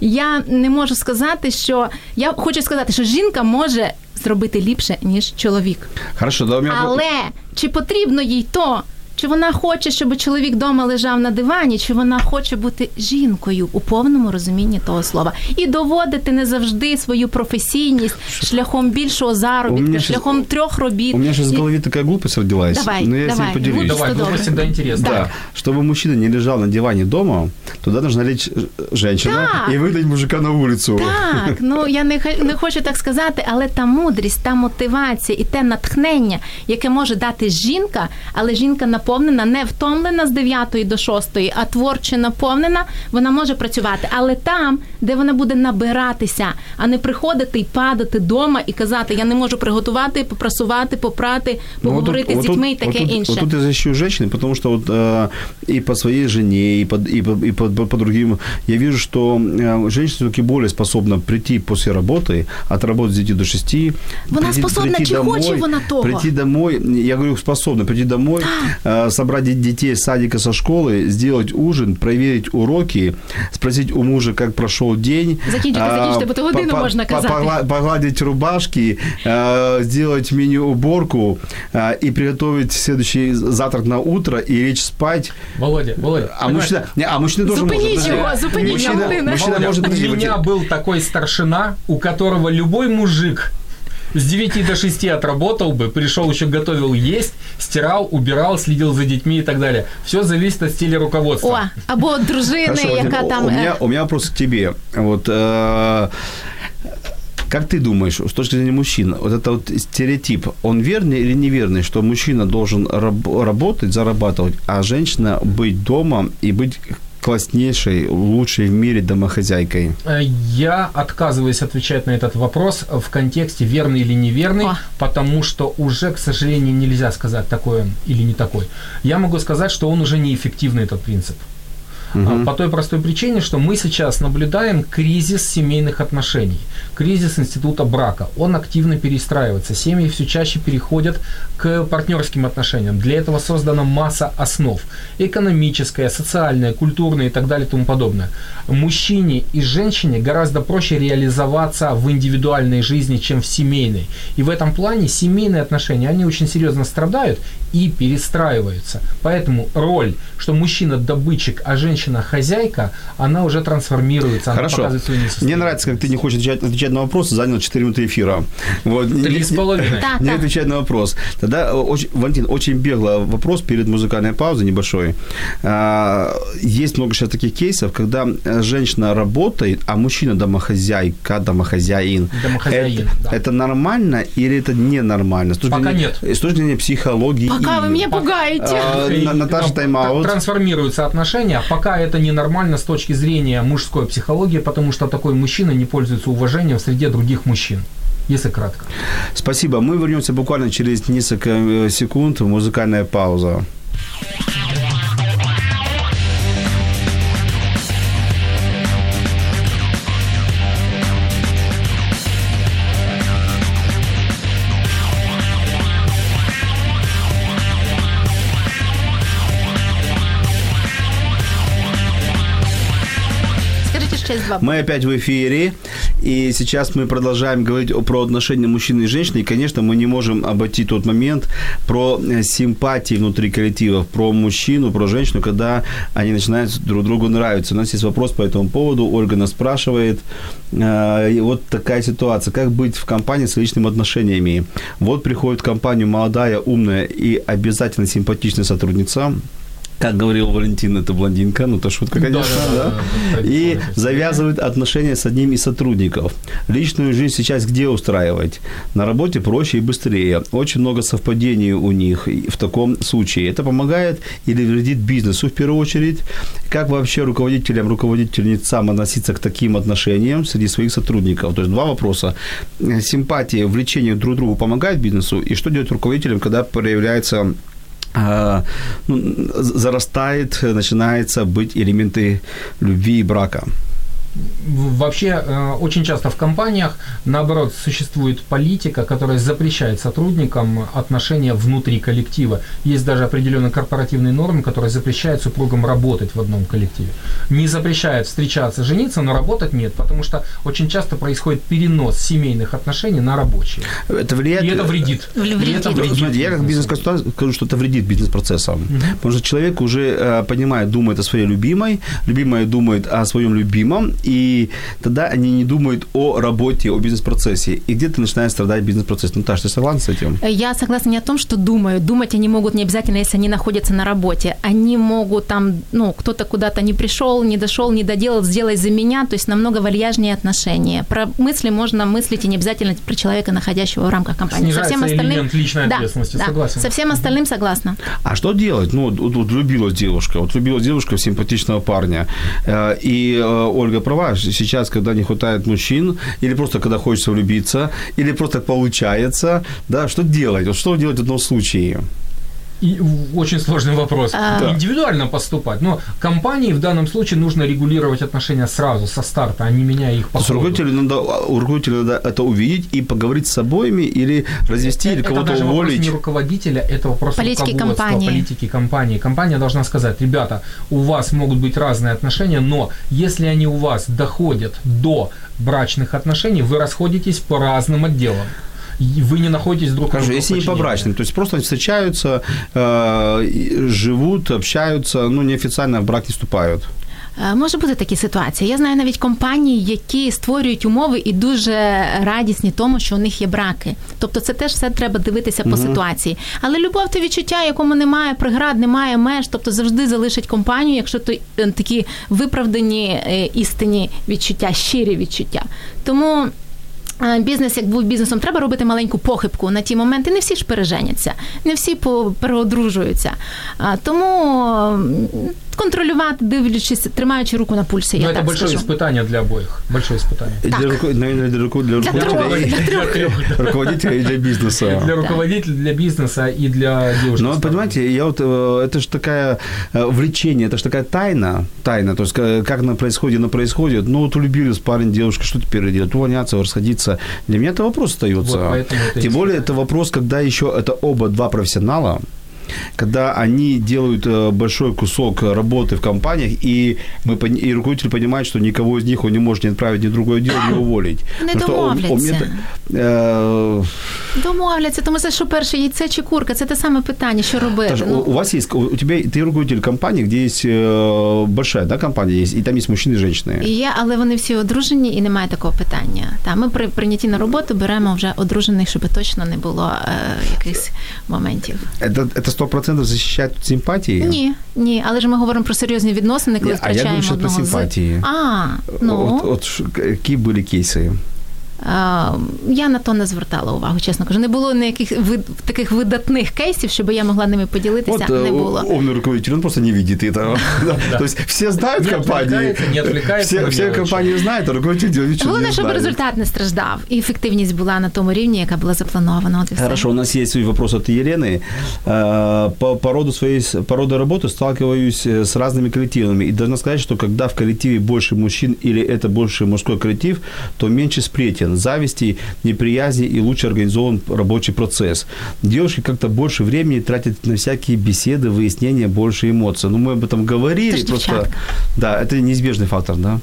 Я не можу сказати, що я хочу сказати, що жінка може зробити ліпше ніж чоловік. Хорошо, да. Але чи потрібно їй то? Чи вона хоче, щоб чоловік вдома лежав на дивані, чи вона хоче бути жінкою у повному розумінні того слова і доводити не завжди свою професійність шляхом більшого У заробітку, мене щас- шляхом трьох робіт. У меня сейчас в І- голове такая глупость родилась. Давай, но я давай, с ней поделюсь. глупость. Давай, Что было доброе. всегда интересно. Да. Чтобы мужчина не лежал на диване дома, туда должна лечь ж- женщина Да. и выгнать мужика на улицу. Так, ну я не, х- не хочу так сказати, але та мудрість, та мотивація і те натхнення, яке може дати жінка, але жінка наповнена, не втомлена з 9 до 6, а творче наповнена, вона може працювати. Але там, де вона буде набиратися, а не приходити і падати вдома і казати, я не можу приготувати, попрасувати, попрати, Ну, вот поговорити тут- з вот дітьми і тут- таке вот тут- інше. Вот тут я защищу женщины, потому что вот э, и по своей жене, и по, и по, и по, по- по другим, я вижу, что э, женщина все-таки более способна прийти после работы, отработать с 9 до 6. Вона прийти- способна, прийти чи хоче вона того? Прийти домой, я говорю, способна прийти домой, э, собрать де- детей с садика, со школы, сделать ужин, проверить уроки, спросить у мужа, как прошел день. Закінчити, а, закінчити, бо то годину по- можна по- казати. погла- погладить рубашки, э, сделать мини-уборку э, и приготовить следующий завтрак на утро и лечь спать. Володя, Володя, А понимаешь, мужчина, не, а мужчина тоже Зупиніть может. його, подожди. зупиніть мужчина, Володина. мужчина Володя, может у подожди, меня был такой старшина, у которого любой мужик с 9 до 6 отработал бы, пришел еще готовил есть, стирал, убирал, следил за детьми и так далее. Все зависит от стиля О, руководства. або дружини, Хорошо, яка у- там у, меня, у меня вопрос к тебе. Вот, э, как ты думаешь, с точки зрения мужчин, вот это вот стереотип, он верный или неверный, что мужчина должен раб- работать, зарабатывать, а женщина быть дома и быть класснейшей, лучшей в мире домохозяйкой? Э, Я отказываюсь отвечать на этот вопрос в контексте верный или неверный, О. потому что уже, к сожалению, нельзя сказать такой он или не такой. Я могу сказать, что он уже неэффективный, этот принцип. А, По той простой причине, что мы сейчас наблюдаем кризис семейных отношений, кризис института брака. Он активно перестраивается. Семьи все чаще переходят к партнерским отношениям. Для этого создана масса основ. Экономическая, социальная, культурная и так далее и тому подобное. Мужчине и женщине гораздо проще реализоваться в индивидуальной жизни, чем в семейной. И в этом плане семейные отношения, они очень серьезно страдают и перестраиваются. Поэтому роль, что мужчина добытчик, а женщина женщина-хозяйка, она уже трансформируется, она Хорошо. показывает свою Мне несостоятельность. нравится, как ты не хочешь отвечать, отвечать на вопросы, занял 4 минуты эфира. Вот. Три Не- с половиной. Не отвечать на вопрос. Тогда, э, очень, Валентин, очень бегло вопрос перед музыкальной паузой небольшой. А, Есть много сейчас таких кейсов, когда э, женщина работает, а мужчина домохозяйка, домохозяин. Домохозяин, это, да. это нормально или это ненормально? С точки Пока зрения- нет. С точки зрения психологии. Пока вы меня пугаете. А, Наташа, тайм-аут. Трансформируются отношения, пока это ненормально с точки зрения мужской психологии, потому что такой мужчина не пользуется уважением среди других мужчин. Если кратко. Спасибо. Мы вернемся буквально через несколько э, секунд. Музыкальная пауза. Мы опять в эфире, и сейчас мы продолжаем говорить о- про отношения мужчины и женщины. И, конечно, мы не можем обойти тот момент про э, симпатии внутри коллективов, про мужчину, про женщину, когда они начинают друг другу нравиться. У нас есть вопрос по этому поводу. Ольга нас спрашивает. э, вот такая ситуация. Как быть в компании с личными отношениями? Вот приходит в компанию молодая, умная и обязательно симпатичная сотрудница, как говорил Валентин, это блондинка, ну это шутка, конечно, да, Да-да-да, и традиционно. завязывает отношения с одним из сотрудников. Личную жизнь сейчас где устраивать? На работе проще и быстрее. Очень много совпадений у них и в таком случае. Это помогает или вредит бизнесу в первую очередь? Как вообще руководителям, руководительницам относиться к таким отношениям среди своих сотрудников? То есть два вопроса. Симпатия, влечение друг к другу помогает бизнесу? И что делать руководителям, когда проявляется зарастает, начинается быть элементы любви и брака. Вообще, э, очень часто в компаниях, наоборот, существует политика, которая запрещает сотрудникам отношения внутри коллектива. Есть даже определенные корпоративные нормы, которые запрещают супругам работать в одном коллективе. Не запрещают встречаться, жениться, но работать нет, потому что очень часто происходит перенос семейных отношений на рабочие. Это влияет... И это вредит. И Вредит. это Ну, вредит Смотрите, я как бизнес-консультант скажу, что это вредит бизнес-процессам. Потому что человек уже э, понимает, думает о своей любимой, любимая думает о своем любимом, и тогда они не думают о работе, о бизнес-процессе. И где-то начинает страдать бизнес-процесс. Наташа, ты согласна с этим? Я согласна не о том, что думаю. Думать они могут не обязательно, если они находятся на работе. Они могут там, ну, кто-то куда-то не пришел, не дошел, не доделал, сделай за меня. То есть намного вальяжнее отношения. Про мысли можно мыслить и не обязательно про человека, находящего в рамках компании. Снижается элемент личной ответственности, да, согласен. Со всем остальным согласна. А что делать? Ну, вот, вот влюбилась девушка, вот влюбилась девушка в симпатичного парня. Э, И э, Ольга права, сейчас, когда не хватает мужчин, или просто когда хочется влюбиться, или просто получается, да, что делать? Вот что делать в одном случае? И очень сложный вопрос. А. Да. Индивидуально поступать. Но компании в данном случае нужно регулировать отношения сразу, со старта, а не меняя их по ходу. руководителю надо, у руководителя надо это увидеть и поговорить с обоими, или развести, или Это кого-то даже вопрос уволить. не руководителя, это вопрос Политики руководства, компании. политики компании. Компания должна сказать, ребята, у вас могут быть разные отношения, но если они у вас доходят до брачных отношений, вы расходитесь по разным отделам. И Вы не находитесь друг Хорошо, друга если не по подчинении. брачным, то есть просто они встречаются, э, и живут, общаются, но неофициально в брак не вступают. Е, Може бути такі ситуації. Я знаю навіть компанії, які створюють умови і дуже радісні тому, що у них є браки. Тобто, це теж все треба дивитися по ситуації. Але любов це відчуття, якому немає преград, немає меж, тобто завжди залишить компанію, якщо то е, такі виправдані е, істинні відчуття, щирі відчуття. Тому. е, Бізнес, як був бізнесом, треба робити маленьку похибку на ті моменти. Не всі ж переженяться, не всі по- переодружуються. А, Тому м, контролювати, дивлячись, тримаючи руку на пульсі. Но Я это так большое скажу. испытание для обоих. Большое испытание. Так. Для, руко- наверное, для, руко- для Для руководителя, трьох. и- Для трех. руководителя и для бизнеса. Для руководителя, для бизнеса и для девушки. Но, понимаете, я вот, э, это же такая э, влечение, это же такая тайна, тайна, то есть э, как она происходит, она происходит, ну вот влюбились парень, девушка, что теперь делать, увольняться, расходиться, для меня это вопрос остается. Вот Тем более это вопрос, когда еще это оба два профессионала, когда они делают э, большой кусок работы в компаниях, и, мы, и руководитель понимает, что никого из них он не может ни отправить, ни другое дело, ни уволить. Не что он- он домовляться. это- Э, Домовляться, тому це що перше яйце чи курка, це те саме питання, що робити. Таша, Ну, у, у вас есть, у у тебя, ты руководитель компании, где есть э, большая, да, компания есть, и там есть мужчины и женщины. Є, але вони всі одружені і немає такого питання. Та ми при прийнятті на роботу беремо вже одружених, щоб точно не було е, якихось моментів. Это, это сто процентов защищает от симпатии? Ні, ні, але ж ми говоримо про серйозні відносини, коли Ні, а я втрачаємо говорю, що про одного з- симпатії. А, ну Вот, вот ш- какие были кейсы? а, я на то не звертала увагу, чесно кажу. Не було ніяких вид, таких видатних кейсів, щоб я могла ними поділитися. Вот не э, було. умный руководитель, он просто не видит этого. Да. То есть все знают Не компании. отвлекается, не отвлекается Все, на все мелочи. компании знают, а руководитель делает вид, что Головне, не щоб знает. результат не страждав, і ефективність була на тому рівні, яка була запланована. От і все. Хорошо, у нас есть вопрос от Елены. Э, По, по, роду своей, с- по роду работы сталкиваюсь э, с разными коллективами. И должна сказать, что когда в коллективе больше мужчин или это больше мужской коллектив, то меньше сплетен, зависти, неприязни и лучше организован рабочий процесс. Девушки как-то больше времени тратят на всякие беседы, выяснения, больше эмоций. Ну, мы об этом говорили. Это просто, девчатка. да, это неизбежный фактор, да?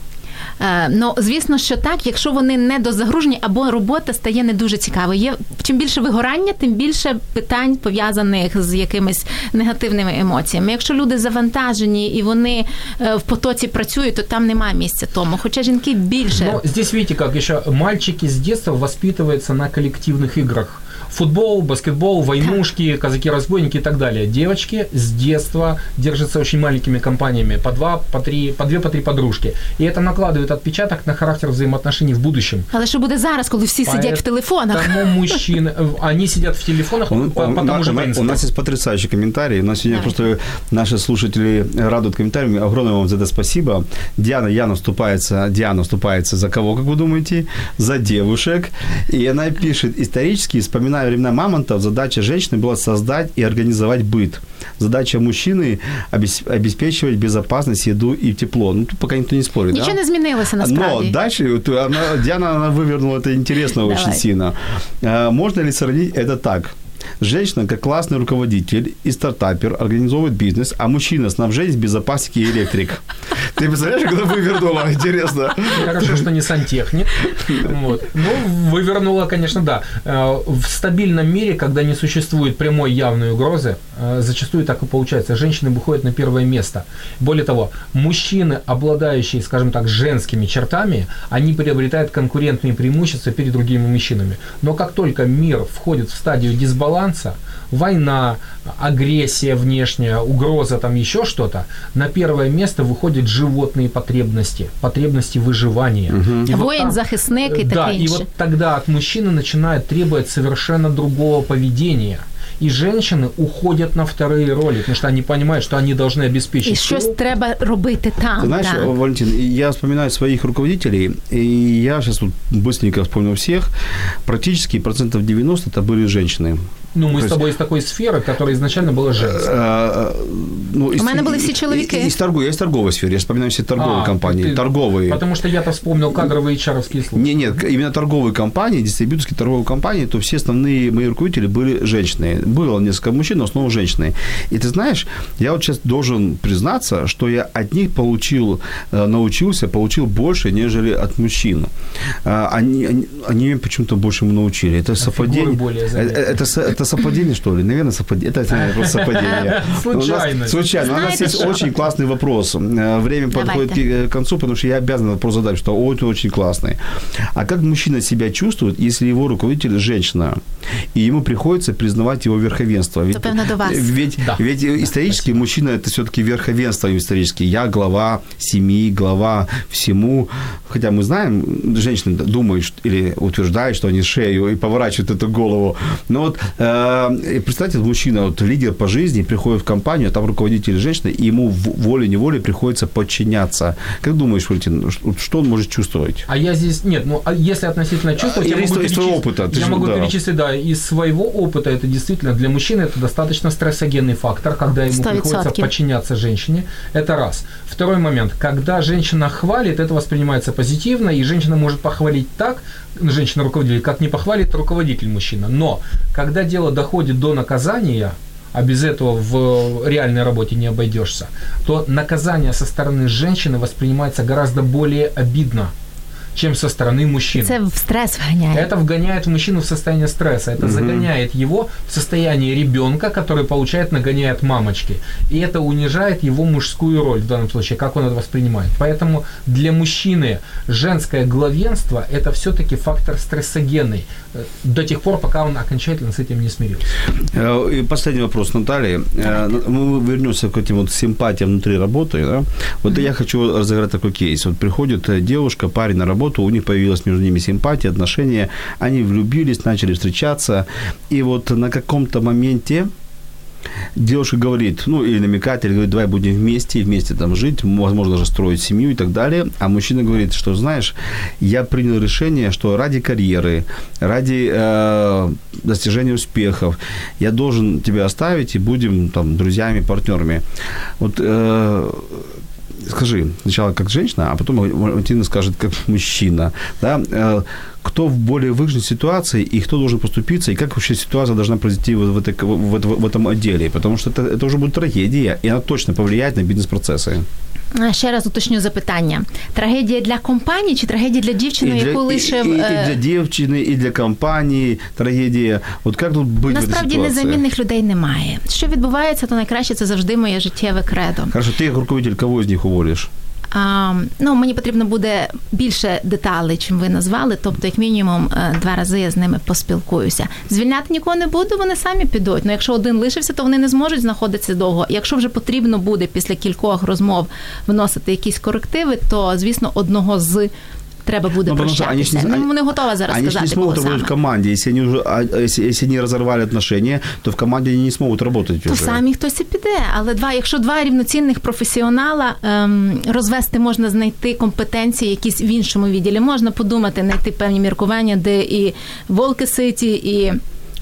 Е, Ну, звісно, що так, якщо вони не дозагружені або робота стає не дуже цікавою. Є чим більше вигорання, тим більше питань пов'язаних з якимись негативними емоціями. Якщо люди завантажені і вони е, в потоці працюють, то там немає місця тому. Хоча жінки більше Но здесь видите, как еще мальчики с детства воспитываются на коллективных играх. Футбол, баскетбол, войнушки, казаки-разбойники и так далее. Девочки с детства держатся очень маленькими компаниями, по два, по три, по две, по три подружки. И это накладывает отпечаток на характер взаимоотношений в будущем. але що буде зараз, коли всі сидять в телефонах? Тому мужчин, они сидят в телефонах Он- по, он- по у, тому нас, же у нас- принципу. у нас есть потрясающий комментарий. У нас сегодня просто наши слушатели радуют комментариями. Огромное вам за это спасибо. Диана Яна вступается, Диана вступается за кого, как вы думаете? За девушек. И она пишет, исторически, вспоминая времена мамонтов, задача женщины была создать и организовать быт. Задача мужчины обес- обеспечивать безопасность, еду и тепло. Ну, тут пока никто не спорит, Нічого да? не змінилося насправді. Но дальше вот она, Диана она вывернула это интересно очень Давай. сильно. А, Можно ли сравнить это так? Женщина, как классный руководитель и стартапер, организовывает бизнес, а мужчина снабженец, безопасник и электрик. Ты представляешь, это вывернула? Интересно. Хорошо, что не сантехник. Вот. Ну, вывернула, конечно, да. Э, В стабильном мире, когда не существует прямой явной угрозы, э, зачастую так и получается. Женщины выходят на первое место. Более того, мужчины, обладающие, скажем так, женскими чертами, они приобретают конкурентные преимущества перед другими мужчинами. Но как только мир входит в стадию дисбаланса, война, агрессия внешняя, угроза, там еще что-то, на первое место выходят животные потребности, потребности выживания. И вот Воїн, там- захисник і да, таке и інше. вот тогда от мужчины начинают требовать совершенно другого поведения. И женщины уходят на вторые роли, потому что они понимают, что они должны обеспечить. І щось тыл. треба робити там. Ты знаешь, так. Валентин, я вспоминаю своих руководителей, и я сейчас вот быстренько вспомнил всех. Практически процентов 90 это были женщины. Ну, мы То с есть- тобой из такой сферы, которая изначально была женской. Э, ну, У мене були всі чоловіки. Из, торговой, я из торговой сферы, я вспоминаю все торговые А, компании, ты- торговые. Потому что я-то вспомнил кадровые чаровские службы. Не, нет, именно торговые компании, дистрибьюторские торговые компании, то все основные мои руководители были женщины. Было несколько мужчин, но основном женщины. И ты знаешь, я вот сейчас должен признаться, что я от них получил, э, научился, получил больше, нежели от мужчин. А, Они, они, они почему-то больше научили. Это совпадение. фигуры более это, это, со- это совпадение, что ли? Наверное, совпадение. Это просто нас- Случайность. Случайно. У нас есть очень классный вопрос. Э, Время подходит Давайте. к концу, потому что я обязан вопрос задать, что очень, очень классный. А как мужчина себя чувствует, если его руководитель женщина, и ему приходится признавать его верховенство? Ведь. Ведь, Да. ведь исторически мужчина это все-таки верховенство исторически. Я глава семьи, глава всему. Хотя мы знаем, женщины думают или утверждают, что они шею и поворачивают эту голову. Но вот э, представьте, мужчина, вот, лидер по жизни, приходит в компанию, а там руководитель женщина, и ему волей-неволей приходится подчиняться. Как думаешь, Валентин, ш- что он может чувствовать? А я здесь, нет, ну, а если относительно чувствовать, я могу, из- перечислить- опыта, я же- могу да. перечислить, да, из своего опыта, это действительно для мужчины это достаточно стрессогенный фактор, когда ему Сто приходится відсотків. подчиняться женщине, это раз. Второй момент, когда женщина хвалит, это воспринимается позитивно, и женщина может похвалить так, женщина-руководитель, как не похвалит руководитель мужчина. Но, когда дело доходит до наказания, а без этого в реальной работе не обойдешься, то наказание со стороны женщины воспринимается гораздо более обидно, чем со стороны мужчины. Це в стрес вганяє. Это вгоняет мужчину в состояние стресса. Это загоняет его в состояние ребенка, который получает, нагоняет мамочки. И это унижает его мужскую роль в данном случае, как он это воспринимает. Поэтому для мужчины женское главенство – это все-таки фактор стрессогенный э, до тех пор, пока он окончательно с этим не смирился. Э, И последний вопрос, Наталья. Э, Мы вернемся к этим вот симпатиям внутри работы. Да? Вот я хочу разыграть такой кейс. Вот приходит девушка, парень на работу, у них появилась между ними симпатия, отношения, они влюбились, начали встречаться, и вот на каком-то моменте девушка говорит, ну, или намекает, или говорит, давай будем вместе, вместе там жить, возможно, даже строить семью и так далее. А мужчина говорит, что, знаешь, я принял решение, что ради карьеры, ради э, достижения успехов я должен тебя оставить, и будем там друзьями, партнерами. Вот э, скажи сначала как женщина, а потом Валентина скажет как мужчина, да, э, кто в более выгодной ситуации и кто должен поступиться, и как вообще ситуация должна произойти в, в, этой- в, в- в этом отделе, потому что это, это уже будет трагедия, и она точно повлияет на бизнес-процессы. А, Ще раз уточню запитання: трагедія для компанії чи трагедія для дівчини, и, для, яку и- лишив и- и е, для девчины, и для компании трагедия. Вот как тут быть в этой насправді ситуации? незамінних людей немає. Що відбувається, то найкраще це завжди моє життєве кредо. Хорошо, ты как руководитель кого из них уволишь? Ну, мені потрібно буде більше деталей, чим ви назвали. Тобто, як мінімум, е, два рази я з ними поспілкуюся. Звільняти нікого не буду, вони самі підуть. Ну, якщо один лишився, то вони не зможуть знаходитися довго. Якщо вже потрібно буде після кількох розмов вносити якісь корективи, то звісно одного з треба буде Ну, потому что они прощатися. Ну, вони готова зараз они не сказати, Вони не зможуть в команді. Якщо вони, если они разорвали отношения, то в команді не зможуть працювати. То самі хтось і піде, але два, якщо два рівноцінних професіонала ем, розвести можна знайти компетенції якісь в іншому відділі. Можна подумати, знайти певні міркування, де і волки ситі, і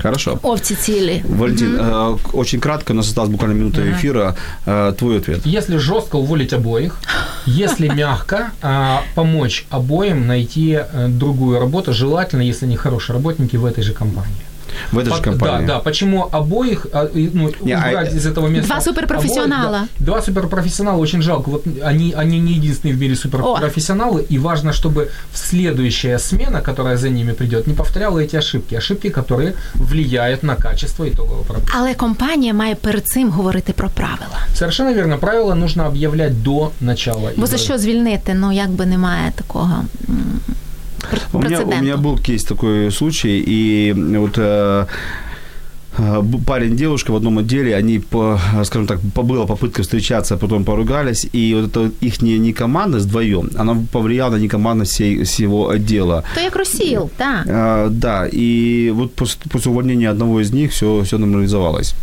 Хорошо. овці цілі. Валентин, э, очень кратко, у нас осталась буквально минута эфира. Э, твой ответ. Если жестко уволить обоих, если мягко, а, помочь обоим найти э, другую работу, желательно, если они хорошие работники в этой же компании. В этой же Пот- компании. Да, да. Почему обоих а, и, ну, Не, а убрать это- из этого места? Два суперпрофессионала. обоих, да. Два суперпрофессионала очень жалко. Вот они, они не единственные в мире суперпрофессионалы, и важно, чтобы следующая смена, которая за ними придет, не повторяла эти ошибки. Ошибки, которые влияют на качество итогового продукта. Але компанія має перед цим говорити про правила. Совершенно верно. Правила нужно объявлять до начала. Бо за игры. що звільнити? Ну якби немає такого м, пр- У меня, у меня был кейс такой случай, и вот э, э, парень девушка в одном отделе, они, по, скажем так, была попытка встречаться, потом поругались, и вот это их не, не команда вдвоем, она повлияла на некомандность всей, всего отдела. То як розсіл, так. А, да, и вот после, после увольнения одного из них все, все нормализовалось.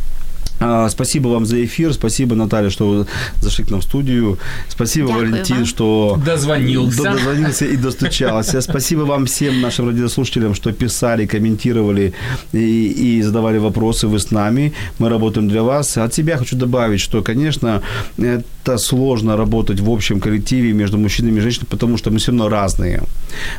А, Спасибо вам за эфир, спасибо, Наталья, что вы зашли к нам в студию. Спасибо, Дякую Валентин, вам. что Дозвонился. до- дозвонился и достучался. Спасибо вам всем нашим радиослушателям, что писали, комментировали и, и задавали вопросы. Вы с нами, мы работаем для вас. От себя хочу добавить, что, конечно, это сложно работать в общем коллективе между мужчинами и женщинами, потому что мы все равно разные.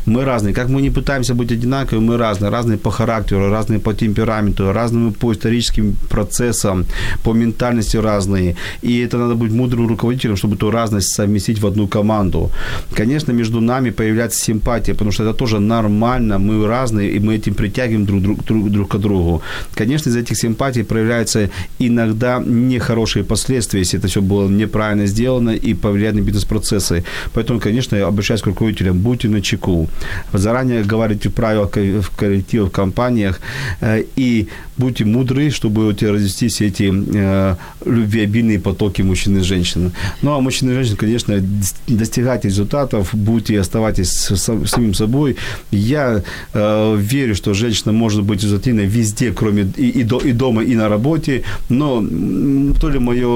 Мы разные. Как мы не пытаемся быть одинаковыми, мы разные. Разные по характеру, разные по темпераменту, разные по историческим процессам, по ментальности разные. И это надо быть мудрым руководителем, чтобы эту разность совместить в одну команду. Конечно, между нами появляется симпатия, потому что это тоже нормально, мы разные, и мы этим притягиваем друг, друг, друг, друг к другу. Конечно, из этих симпатий проявляются иногда нехорошие последствия, если это все было неправильно сделано и повлияет на бизнес-процессы. Поэтому, конечно, я обращаюсь к руководителям, будьте на чеку. Заранее говорите правила в коллективах, в компаниях, э, и будьте мудры, чтобы вот развести все эти э, любвеобильные потоки мужчин и женщин. Ну, а мужчин и женщин, конечно, дос- достигайте результатов, будьте, оставайтесь с- самим собой. Я э, верю, что женщина может быть результативной везде, кроме и, и, до, и дома, и на работе, но то ли мое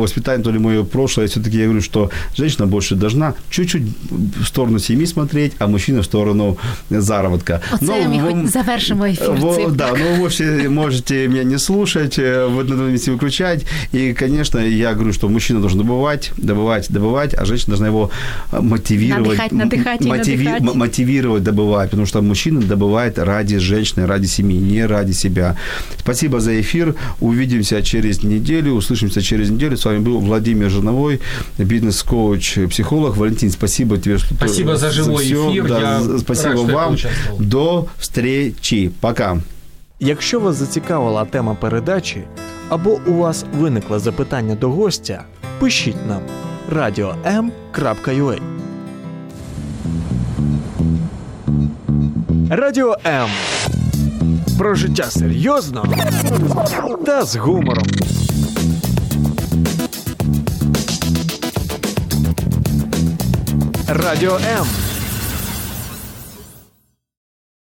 воспитание, то ли мое прошлое, все-таки я говорю, что женщина больше должна чуть-чуть в сторону семьи смотреть, а мужчина в сторону заработка. Оце ми вам- хоч завершимо ефір. Во- да, ну вы вообще можете меня не слушать, э, в этом вести выключать. И, конечно, я говорю, что мужчина должен добывать, добывать, добывать, а женщина должна его э, мотивировать. Надыхать, надыхать и надыхать. мотивировать добывать, потому что мужчина добывает ради женщины, ради семьи, не ради себя. Спасибо за эфир. Увидимся через неделю, услышимся через неделю. С вами был Владимир Жирновой, бизнес-коуч, психолог. Валентин, спасибо тебе. Что Спасибо за живой всё. эфир. Да, Я спасибо рад, вам. До встречи. Пока. Якщо вас зацікавила тема передачі або у вас виникло запитання до гостя, пишіть нам radio.m.ua Радіо М. Про життя серйозно та з гумором. Радіо М.